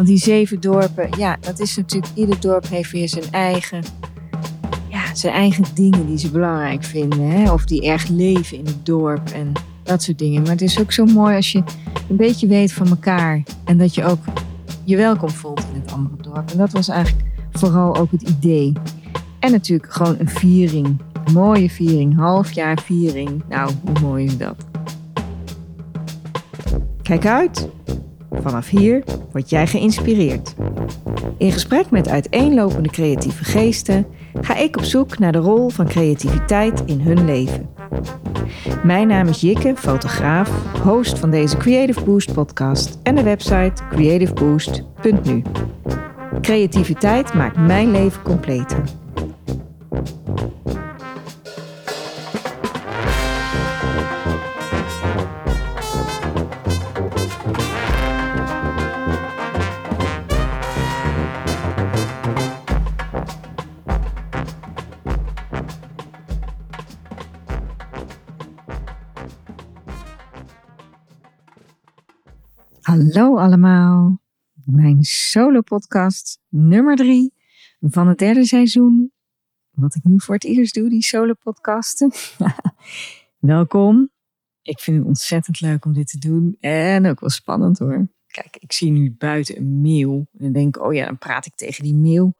Want die zeven dorpen, ja, dat is natuurlijk, ieder dorp heeft weer zijn eigen, ja, zijn eigen dingen die ze belangrijk vinden. Hè? Of die erg leven in het dorp en dat soort dingen. Maar het is ook zo mooi als je een beetje weet van elkaar. En dat je ook je welkom voelt in het andere dorp. En dat was eigenlijk vooral ook het idee. En natuurlijk gewoon een viering. Een mooie viering, halfjaar viering. Nou, hoe mooi is dat? Kijk uit! Vanaf hier word jij geïnspireerd. In gesprek met uiteenlopende creatieve geesten ga ik op zoek naar de rol van creativiteit in hun leven. Mijn naam is Jikke, fotograaf, host van deze Creative Boost podcast en de website creativeboost.nu. Creativiteit maakt mijn leven completer. Hallo allemaal, mijn solo podcast nummer drie van het derde seizoen. Wat ik nu voor het eerst doe, die solo podcasten. Welkom. Ik vind het ontzettend leuk om dit te doen en ook wel spannend hoor. Kijk, ik zie nu buiten een mail en denk, oh ja, dan praat ik tegen die mail.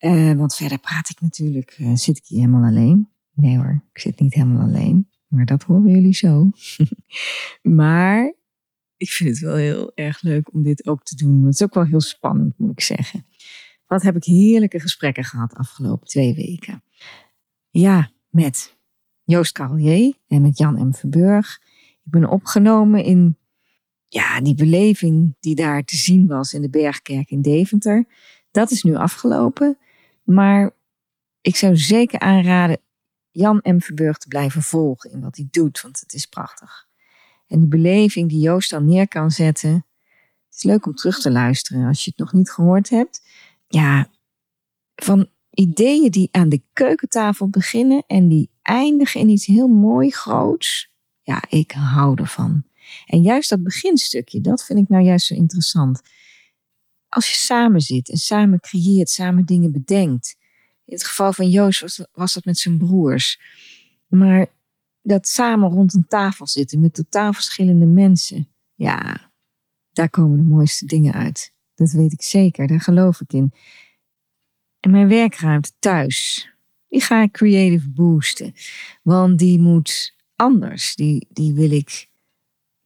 Uh, want verder praat ik natuurlijk, uh, zit ik hier helemaal alleen. Nee hoor, ik zit niet helemaal alleen. Maar dat horen jullie zo. maar ik vind het wel heel erg leuk om dit ook te doen. Het is ook wel heel spannend, moet ik zeggen. Wat heb ik heerlijke gesprekken gehad afgelopen twee weken. Ja, met Joost Carlier en met Jan M. Verburg. Ik ben opgenomen in ja, die beleving die daar te zien was in de Bergkerk in Deventer. Dat is nu afgelopen. Maar ik zou zeker aanraden Jan M. Verburg te blijven volgen in wat hij doet, want het is prachtig. En die beleving die Joost dan neer kan zetten. Het is leuk om terug te luisteren als je het nog niet gehoord hebt. Ja, van ideeën die aan de keukentafel beginnen en die eindigen in iets heel mooi groots. Ja, ik hou ervan. En juist dat beginstukje, dat vind ik nou juist zo interessant. Als je samen zit en samen creëert, samen dingen bedenkt. In het geval van Joost was, was dat met zijn broers. Maar dat samen rond een tafel zitten met totaal verschillende mensen. Ja, daar komen de mooiste dingen uit. Dat weet ik zeker, daar geloof ik in. En mijn werkruimte thuis, die ga ik creative boosten. Want die moet anders. Die, die wil ik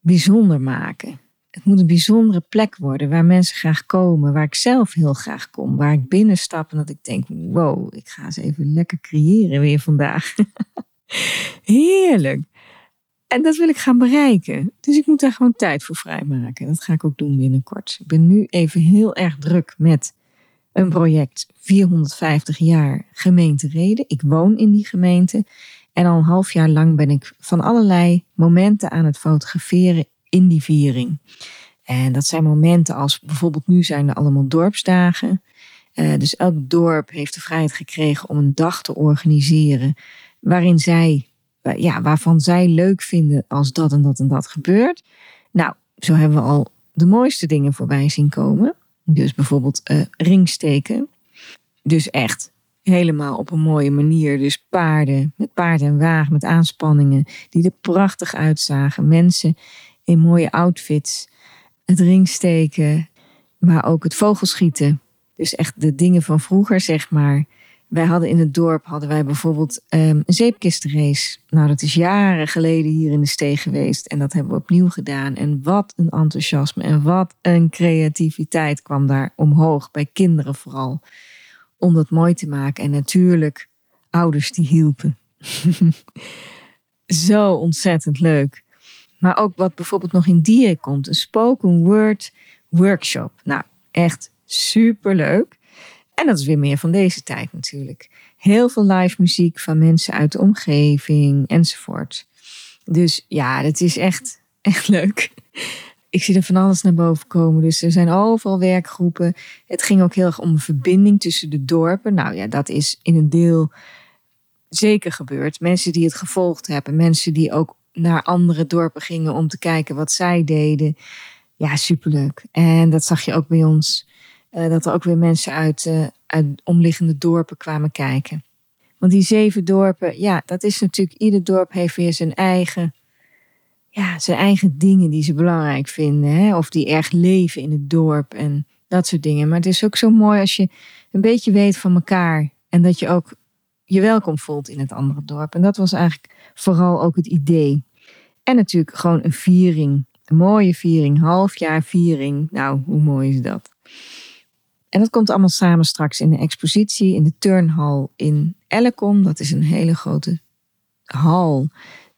bijzonder maken. Het moet een bijzondere plek worden waar mensen graag komen, waar ik zelf heel graag kom, waar ik binnenstap en dat ik denk: wow, ik ga eens even lekker creëren weer vandaag. Heerlijk. En dat wil ik gaan bereiken. Dus ik moet daar gewoon tijd voor vrijmaken. Dat ga ik ook doen binnenkort. Ik ben nu even heel erg druk met een project 450 jaar gemeente Reden. Ik woon in die gemeente. En al een half jaar lang ben ik van allerlei momenten aan het fotograferen in die viering. En dat zijn momenten als bijvoorbeeld nu zijn er allemaal dorpsdagen. Uh, dus elk dorp heeft de vrijheid gekregen om een dag te organiseren waarin zij, ja, waarvan zij leuk vinden als dat en dat en dat gebeurt. Nou, zo hebben we al de mooiste dingen voorbij zien komen. Dus bijvoorbeeld uh, ringsteken. Dus echt helemaal op een mooie manier. Dus paarden, met paard en wagen, met aanspanningen die er prachtig uitzagen. Mensen in mooie outfits. Het ringsteken, maar ook het vogelschieten. Dus echt de dingen van vroeger, zeg maar. Wij hadden in het dorp hadden wij bijvoorbeeld um, een zeepkistenrace. Nou, dat is jaren geleden hier in de steeg geweest. En dat hebben we opnieuw gedaan. En wat een enthousiasme en wat een creativiteit kwam daar omhoog. Bij kinderen vooral. Om dat mooi te maken. En natuurlijk ouders die hielpen. Zo ontzettend leuk. Maar ook wat bijvoorbeeld nog in die komt. Een spoken word workshop. Nou, echt super leuk. En dat is weer meer van deze tijd natuurlijk. Heel veel live muziek van mensen uit de omgeving enzovoort. Dus ja, het is echt, echt leuk. Ik zie er van alles naar boven komen. Dus er zijn overal werkgroepen. Het ging ook heel erg om een verbinding tussen de dorpen. Nou ja, dat is in een deel zeker gebeurd. Mensen die het gevolgd hebben. Mensen die ook naar andere dorpen gingen om te kijken wat zij deden. Ja, superleuk. En dat zag je ook bij ons. Uh, dat er ook weer mensen uit, uh, uit omliggende dorpen kwamen kijken. Want die zeven dorpen, ja, dat is natuurlijk, ieder dorp heeft weer zijn eigen, ja, zijn eigen dingen die ze belangrijk vinden. Hè? Of die erg leven in het dorp en dat soort dingen. Maar het is ook zo mooi als je een beetje weet van elkaar. En dat je ook je welkom voelt in het andere dorp. En dat was eigenlijk vooral ook het idee. En natuurlijk gewoon een viering. Een mooie viering, halfjaar viering. Nou, hoe mooi is dat? En dat komt allemaal samen straks in de expositie in de turnhal in Ellecom. Dat is een hele grote hal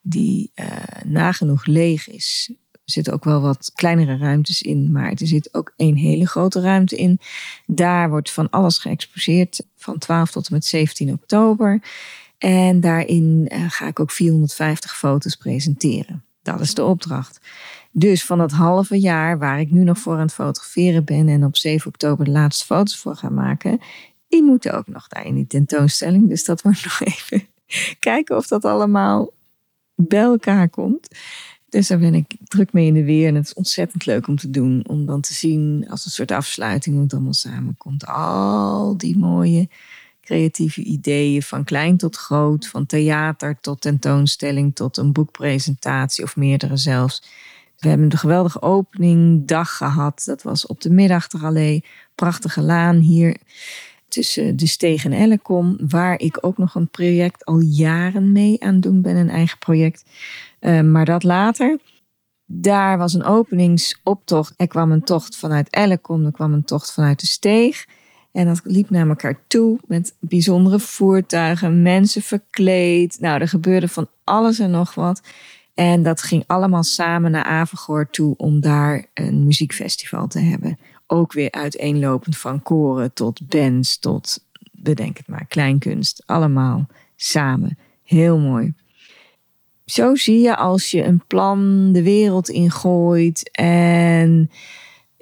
die uh, nagenoeg leeg is. Er zitten ook wel wat kleinere ruimtes in, maar er zit ook één hele grote ruimte in. Daar wordt van alles geëxposeerd van 12 tot en met 17 oktober. En daarin uh, ga ik ook 450 foto's presenteren. Dat is de opdracht. Dus van dat halve jaar waar ik nu nog voor aan het fotograferen ben en op 7 oktober de laatste foto's voor ga maken, die moeten ook nog daar in die tentoonstelling. Dus dat wordt nog even kijken of dat allemaal bij elkaar komt. Dus daar ben ik druk mee in de weer. En het is ontzettend leuk om te doen. Om dan te zien als een soort afsluiting hoe het allemaal samenkomt. Al die mooie creatieve ideeën van klein tot groot. Van theater tot tentoonstelling tot een boekpresentatie of meerdere zelfs. We hebben een geweldige openingdag gehad. Dat was op de Middachterallee. Prachtige laan hier tussen de Steeg en Ellecom. Waar ik ook nog een project al jaren mee aan doen ben. Een eigen project. Uh, maar dat later. Daar was een openingsoptocht. Er kwam een tocht vanuit Ellecom. Er kwam een tocht vanuit de Steeg. En dat liep naar elkaar toe met bijzondere voertuigen, mensen verkleed. Nou, er gebeurde van alles en nog wat. En dat ging allemaal samen naar Avergoor toe om daar een muziekfestival te hebben. Ook weer uiteenlopend van koren tot bands tot, bedenk het maar, kleinkunst. Allemaal samen. Heel mooi. Zo zie je als je een plan de wereld ingooit en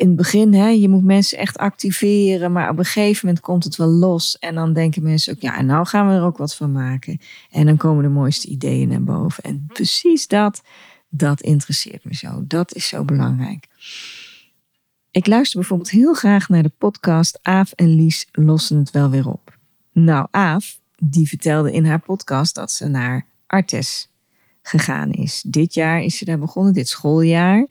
in het begin, hè, je moet mensen echt activeren, maar op een gegeven moment komt het wel los. En dan denken mensen ook, ja, en nou gaan we er ook wat van maken. En dan komen de mooiste ideeën naar boven. En precies dat, dat interesseert me zo. Dat is zo belangrijk. Ik luister bijvoorbeeld heel graag naar de podcast Aaf en Lies lossen het wel weer op. Nou, Aaf, die vertelde in haar podcast dat ze naar Artes gegaan is. Dit jaar is ze daar begonnen, dit schooljaar.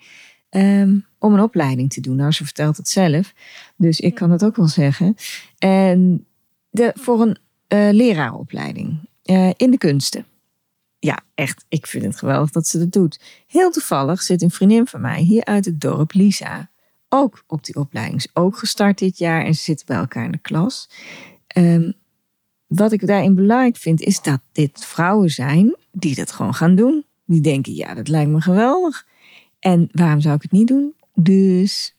Um, om een opleiding te doen. Nou, ze vertelt het zelf, dus ik kan het ook wel zeggen. En de, voor een uh, leraaropleiding uh, in de kunsten. Ja, echt, ik vind het geweldig dat ze dat doet. Heel toevallig zit een vriendin van mij hier uit het dorp, Lisa, ook op die opleiding. Is ook gestart dit jaar en ze zitten bij elkaar in de klas. Um, wat ik daarin belangrijk vind, is dat dit vrouwen zijn die dat gewoon gaan doen. Die denken, ja, dat lijkt me geweldig. En waarom zou ik het niet doen? Dus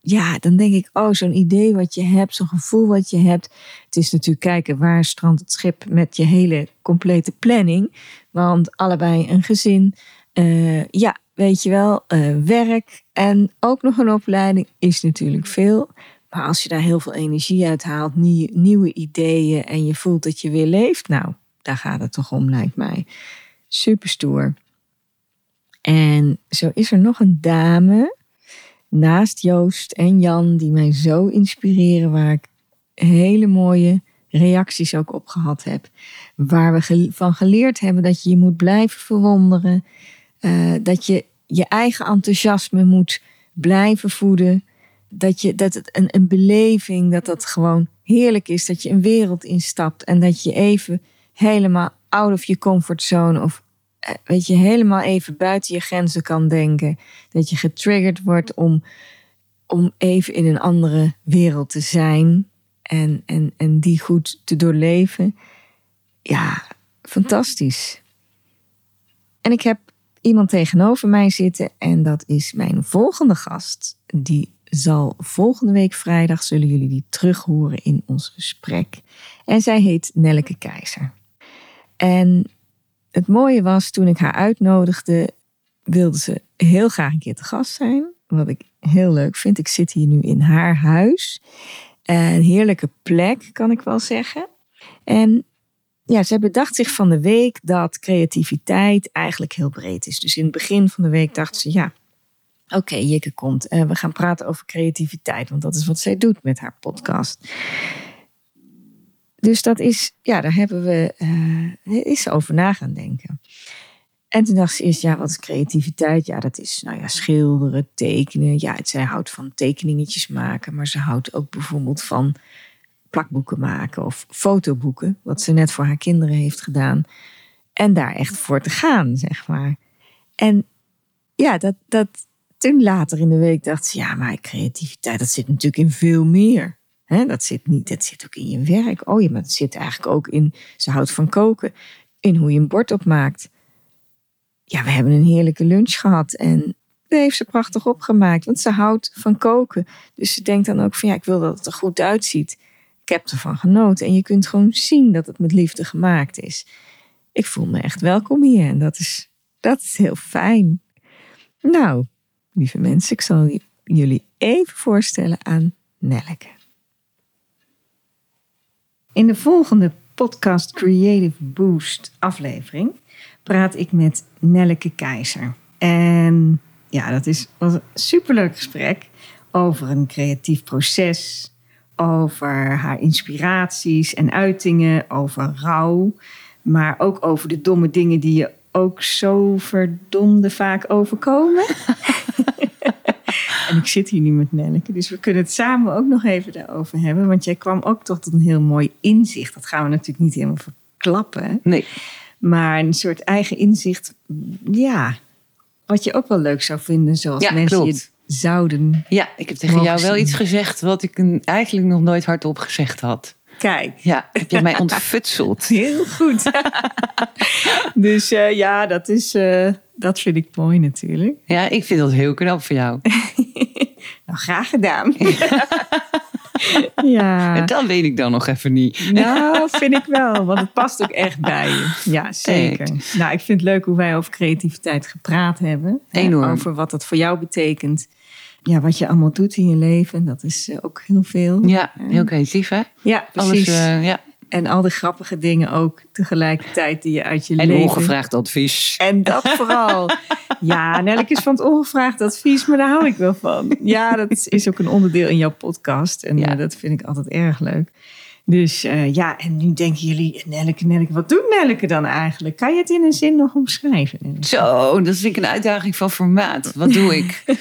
ja, dan denk ik, oh, zo'n idee wat je hebt, zo'n gevoel wat je hebt. Het is natuurlijk kijken waar strandt het schip met je hele complete planning. Want allebei een gezin, uh, ja, weet je wel, uh, werk en ook nog een opleiding is natuurlijk veel. Maar als je daar heel veel energie uit haalt, nieuwe ideeën en je voelt dat je weer leeft, nou, daar gaat het toch om, lijkt mij. Super stoer. En zo is er nog een dame naast Joost en Jan die mij zo inspireren, waar ik hele mooie reacties ook op gehad heb. Waar we van geleerd hebben dat je je moet blijven verwonderen, uh, dat je je eigen enthousiasme moet blijven voeden, dat, je, dat het een, een beleving, dat dat gewoon heerlijk is, dat je een wereld instapt en dat je even helemaal out of je comfortzone of eh, weet je, helemaal even buiten je grenzen kan denken. Dat je getriggerd wordt om, om even in een andere wereld te zijn en, en, en die goed te doorleven. Ja, fantastisch. En ik heb iemand tegenover mij zitten en dat is mijn volgende gast. Die zal volgende week vrijdag, zullen jullie die terug horen in ons gesprek. En zij heet Nelleke Keizer. En het mooie was, toen ik haar uitnodigde, wilde ze heel graag een keer te gast zijn. Wat ik heel leuk vind. Ik zit hier nu in haar huis. Een heerlijke plek, kan ik wel zeggen. En ja, ze bedacht zich van de week dat creativiteit eigenlijk heel breed is. Dus in het begin van de week dacht ze, ja, Oké, Jikke komt. Uh, we gaan praten over creativiteit, want dat is wat zij doet met haar podcast. Dus dat is, ja, daar hebben we uh, over na gaan denken. En toen dacht ze eerst, ja, wat is creativiteit? Ja, dat is, nou ja, schilderen, tekenen. Ja, zij houdt van tekeningetjes maken, maar ze houdt ook bijvoorbeeld van plakboeken maken of fotoboeken, wat ze net voor haar kinderen heeft gedaan. En daar echt voor te gaan, zeg maar. En ja, dat, dat, toen later in de week dacht ze, ja, maar creativiteit, dat zit natuurlijk in veel meer. Dat zit niet, dat zit ook in je werk. Oh ja, maar het zit eigenlijk ook in, ze houdt van koken, in hoe je een bord opmaakt. Ja, we hebben een heerlijke lunch gehad en dat heeft ze prachtig opgemaakt, want ze houdt van koken. Dus ze denkt dan ook van, ja, ik wil dat het er goed uitziet. Ik heb ervan genoten en je kunt gewoon zien dat het met liefde gemaakt is. Ik voel me echt welkom hier en dat is, dat is heel fijn. Nou, lieve mensen, ik zal jullie even voorstellen aan Nelleke. In de volgende podcast Creative Boost aflevering praat ik met Nelleke Keizer. En ja, dat is, een superleuk gesprek over een creatief proces, over haar inspiraties en uitingen, over rouw, maar ook over de domme dingen die je ook zo verdomde vaak overkomen. en ik zit hier nu met Nelleke, dus we kunnen het samen ook nog even daarover hebben. Want jij kwam ook tot een heel mooi inzicht. Dat gaan we natuurlijk niet helemaal verklappen. Nee. Maar een soort eigen inzicht, ja, wat je ook wel leuk zou vinden, zoals Ja, mensen klopt. je zouden. Ja, ik heb tegen jou wel iets gezegd wat ik eigenlijk nog nooit hardop gezegd had. Kijk, Ja, heb je mij ontfutseld? heel goed. dus eh, ja, dat, is, eh, dat vind ik mooi natuurlijk. Ja, ik vind dat heel knap voor jou. Nou, graag gedaan. ja. En dat weet ik dan nog even niet. Nou, vind ik wel, want het past ook echt bij je. Ja, zeker. Nou, ik vind het leuk hoe wij over creativiteit gepraat hebben. Hè, Enorm. Over wat dat voor jou betekent. Ja, wat je allemaal doet in je leven, dat is eh, ook heel veel. Ja, heel creatief hè? Ja, Alles, precies. eh, ja. En al die grappige dingen ook tegelijkertijd die je uit je En leven... ongevraagd advies. En dat vooral. Ja, Nelleke is van het ongevraagd advies, maar daar hou ik wel van. Ja, dat is- ook een onderdeel in jouw podcast. En Ja. eh, dat vind ik altijd erg leuk. Dus eh, ja, en nu denken jullie, Nelleke, Nelleke, wat doet Nelleke dan eigenlijk? Kan je het in een zin nog omschrijven? Zo, dat vind ik een uitdaging van formaat. Wat doe ik?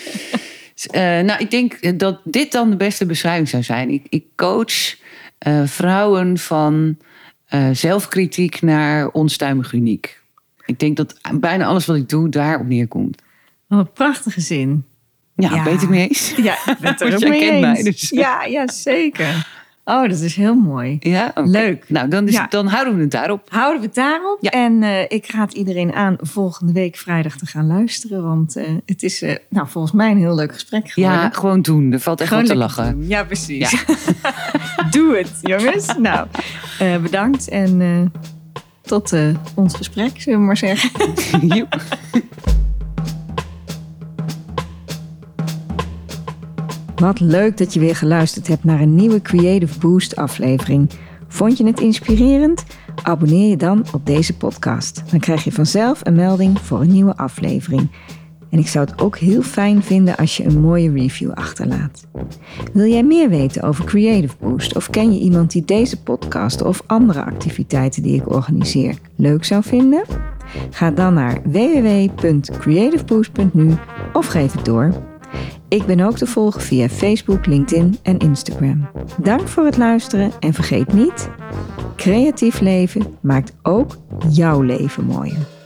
Eh, nou, ik denk dat dit dan de beste beschrijving zou zijn. Ik, ik coach eh, vrouwen van eh, zelfkritiek naar onstuimig uniek. Ik denk dat bijna alles wat ik doe daarop neerkomt. Wat een prachtige zin. Ja, Ja. weet ik mee eens? Ja, ik ben het er ook jij mee kent eens. mij dus. Ja, ja, zeker. Oh, dat is heel mooi. Ja. Leuk. Nou, dan, is, Ja. dan houden we het daarop. Houden we het daarop. Ja. En eh, ik raad iedereen aan volgende week vrijdag te gaan luisteren. Want eh, het is eh, nou, volgens mij een heel leuk gesprek geworden. Ja, gewoon doen. Er valt echt Gewoon wat te lachen. doen. Ja, precies. Doe het, jongens. Nou, bedankt en tot ons gesprek, zullen we maar zeggen. Wat leuk dat je weer geluisterd hebt naar een nieuwe Creative Boost aflevering. Vond je het inspirerend? Abonneer je dan op deze podcast. Dan krijg je vanzelf een melding voor een nieuwe aflevering. En ik zou het ook heel fijn vinden als je een mooie review achterlaat. Wil jij meer weten over Creative Boost of ken je iemand die deze podcast of andere activiteiten die ik organiseer leuk zou vinden? Ga dan naar www.creativeboost.nu of geef het door. Ik ben ook te volgen via Facebook, LinkedIn en Instagram. Dank voor het luisteren en vergeet niet: creatief leven maakt ook jouw leven mooier.